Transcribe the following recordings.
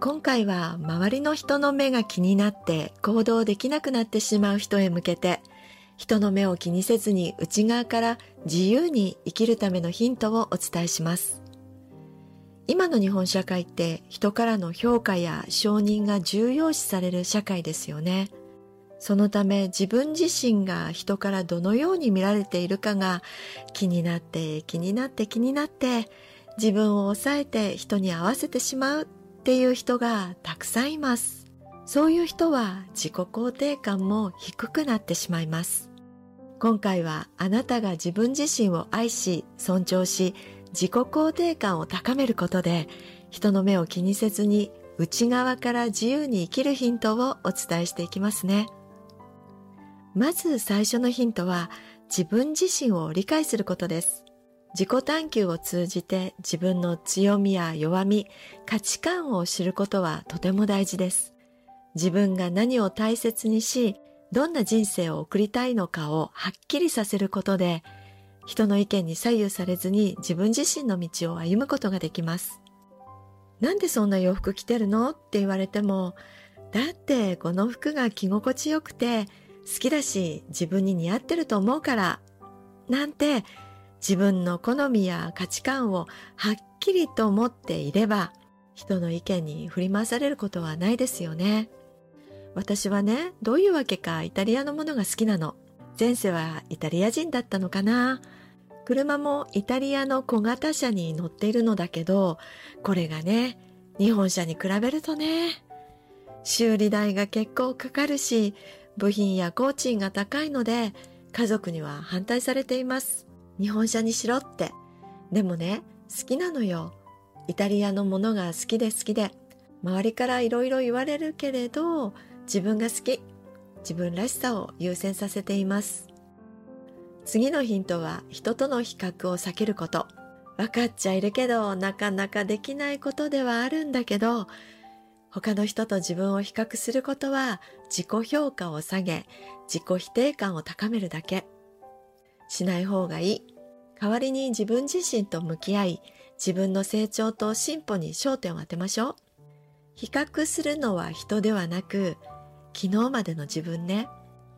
今回は周りの人の目が気になって行動できなくなってしまう人へ向けて人の目を気にせずに内側から自由に生きるためのヒントをお伝えします。今の日本社会って人からの評価や承認が重要視される社会ですよね。そのため自分自身が人からどのように見られているかが気になって気になって気になって自分を抑えて人に合わせてしまう。っていう人がたくさんいます。そういう人は自己肯定感も低くなってしまいます。今回はあなたが自分自身を愛し、尊重し、自己肯定感を高めることで、人の目を気にせずに内側から自由に生きるヒントをお伝えしていきますね。まず最初のヒントは自分自身を理解することです。自己探求を通じて自分の強みや弱み、価値観を知ることはとても大事です。自分が何を大切にし、どんな人生を送りたいのかをはっきりさせることで、人の意見に左右されずに自分自身の道を歩むことができます。なんでそんな洋服着てるのって言われても、だってこの服が着心地よくて好きだし自分に似合ってると思うから、なんて自分の好みや価値観をはっきりと持っていれば、人の意見に振り回されることはないですよね。私はね、どういうわけかイタリアのものが好きなの。前世はイタリア人だったのかな。車もイタリアの小型車に乗っているのだけど、これがね、日本車に比べるとね、修理代が結構かかるし、部品や工賃が高いので、家族には反対されています。日本車にしろって。でもね、好きなのよ。イタリアのものが好きで好きで。周りからいろいろ言われるけれど、自分が好き。自分らしさを優先させています。次のヒントは人との比較を避けること。分かっちゃいるけど、なかなかできないことではあるんだけど、他の人と自分を比較することは自己評価を下げ、自己否定感を高めるだけ。しない方がいい。代わりに自分自身と向き合い、自分の成長と進歩に焦点を当てましょう。比較するのは人ではなく、昨日までの自分ね。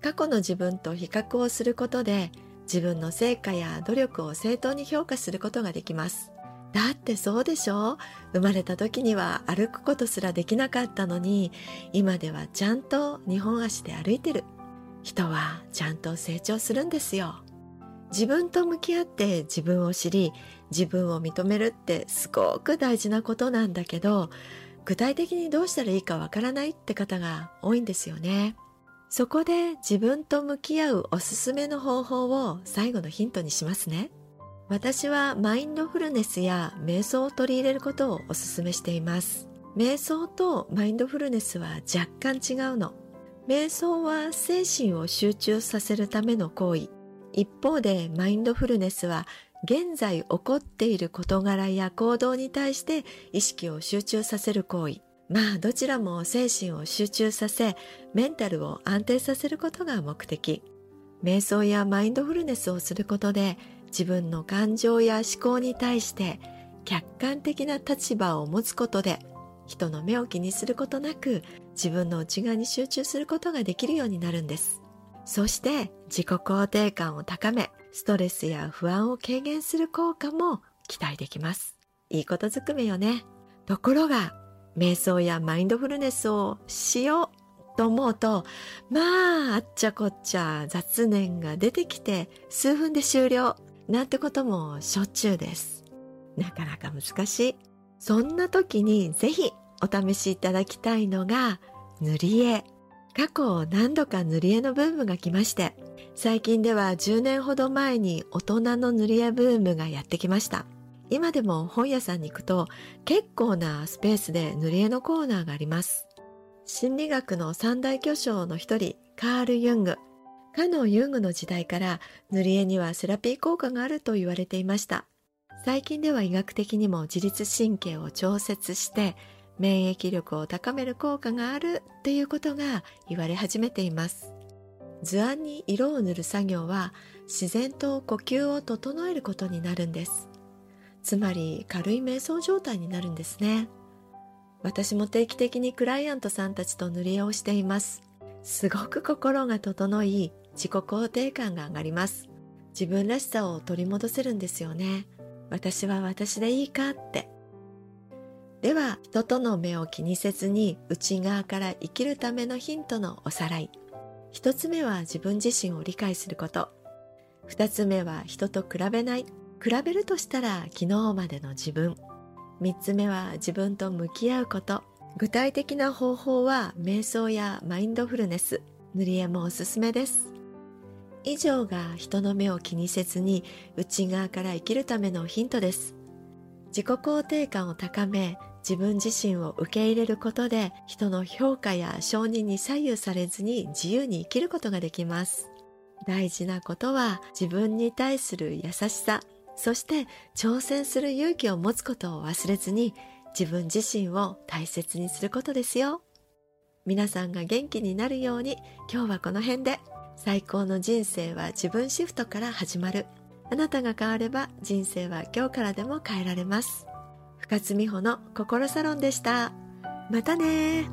過去の自分と比較をすることで、自分の成果や努力を正当に評価することができます。だってそうでしょ生まれた時には歩くことすらできなかったのに、今ではちゃんと日本足で歩いてる。人はちゃんと成長するんですよ。自分と向き合って自分を知り自分を認めるってすごく大事なことなんだけど具体的にどうしたらいいかわからないって方が多いんですよね。そこで自分と向き合うおすすめの方法を最後のヒントにしますね。私はマインドフルネスや瞑想を取り入れることをおすすめしています。瞑想とマインドフルネスは若干違うの。瞑想は精神を集中させるための行為。一方でマインドフルネスは現在起こっている事柄や行動に対して意識を集中させる行為。まあどちらも精神を集中させメンタルを安定させることが目的。瞑想やマインドフルネスをすることで自分の感情や思考に対して客観的な立場を持つことで人の目を気にすることなく自分の内側に集中することができるようになるんです。そして自己肯定感を高め、ストレスや不安を軽減する効果も期待できます。いいことずくめよね。ところが、瞑想やマインドフルネスをしようと思うと、まあ、あっちゃこっちゃ雑念が出てきて数分で終了なんてこともしょっちゅうです。なかなか難しい。そんな時にぜひお試しいただきたいのが塗り絵。過去何度か塗り絵のブームが来まして、最近では10年ほど前に大人の塗り絵ブームがやってきました。今でも本屋さんに行くと結構なスペースで塗り絵のコーナーがあります。心理学の三大巨匠の一人、カール・ユング。かのユングの時代から塗り絵にはセラピー効果があると言われていました。最近では医学的にも自律神経を調節して免疫力を高める効果があるっていうことが言われ始めています。図案に色を塗る作業は自然と呼吸を整えることになるんです。つまり軽い瞑想状態になるんですね。私も定期的にクライアントさんたちと塗り絵をしています。すごく心が整い、自己肯定感が上がります。自分らしさを取り戻せるんですよね。私は私でいいかって。では、人との目を気にせずに内側から生きるためのヒントのおさらい。一つ目は自分自身を理解すること。二つ目は人と比べない。比べるとしたら昨日までの自分。三つ目は自分と向き合うこと。具体的な方法は瞑想やマインドフルネス、塗り絵もおすすめです。以上が人の目を気にせずに内側から生きるためのヒントです。自己肯定感を高め、自分自身を受け入れることで人の評価や承認に左右されずに自由に生きることができます。大事なことは自分に対する優しさ、そして挑戦する勇気を持つことを忘れずに自分自身を大切にすることですよ。皆さんが元気になるように今日はこの辺で最高の人生は自分シフトから始まる。あなたが変われば人生は今日からでも変えられます。深津美穂の心サロンでした。またね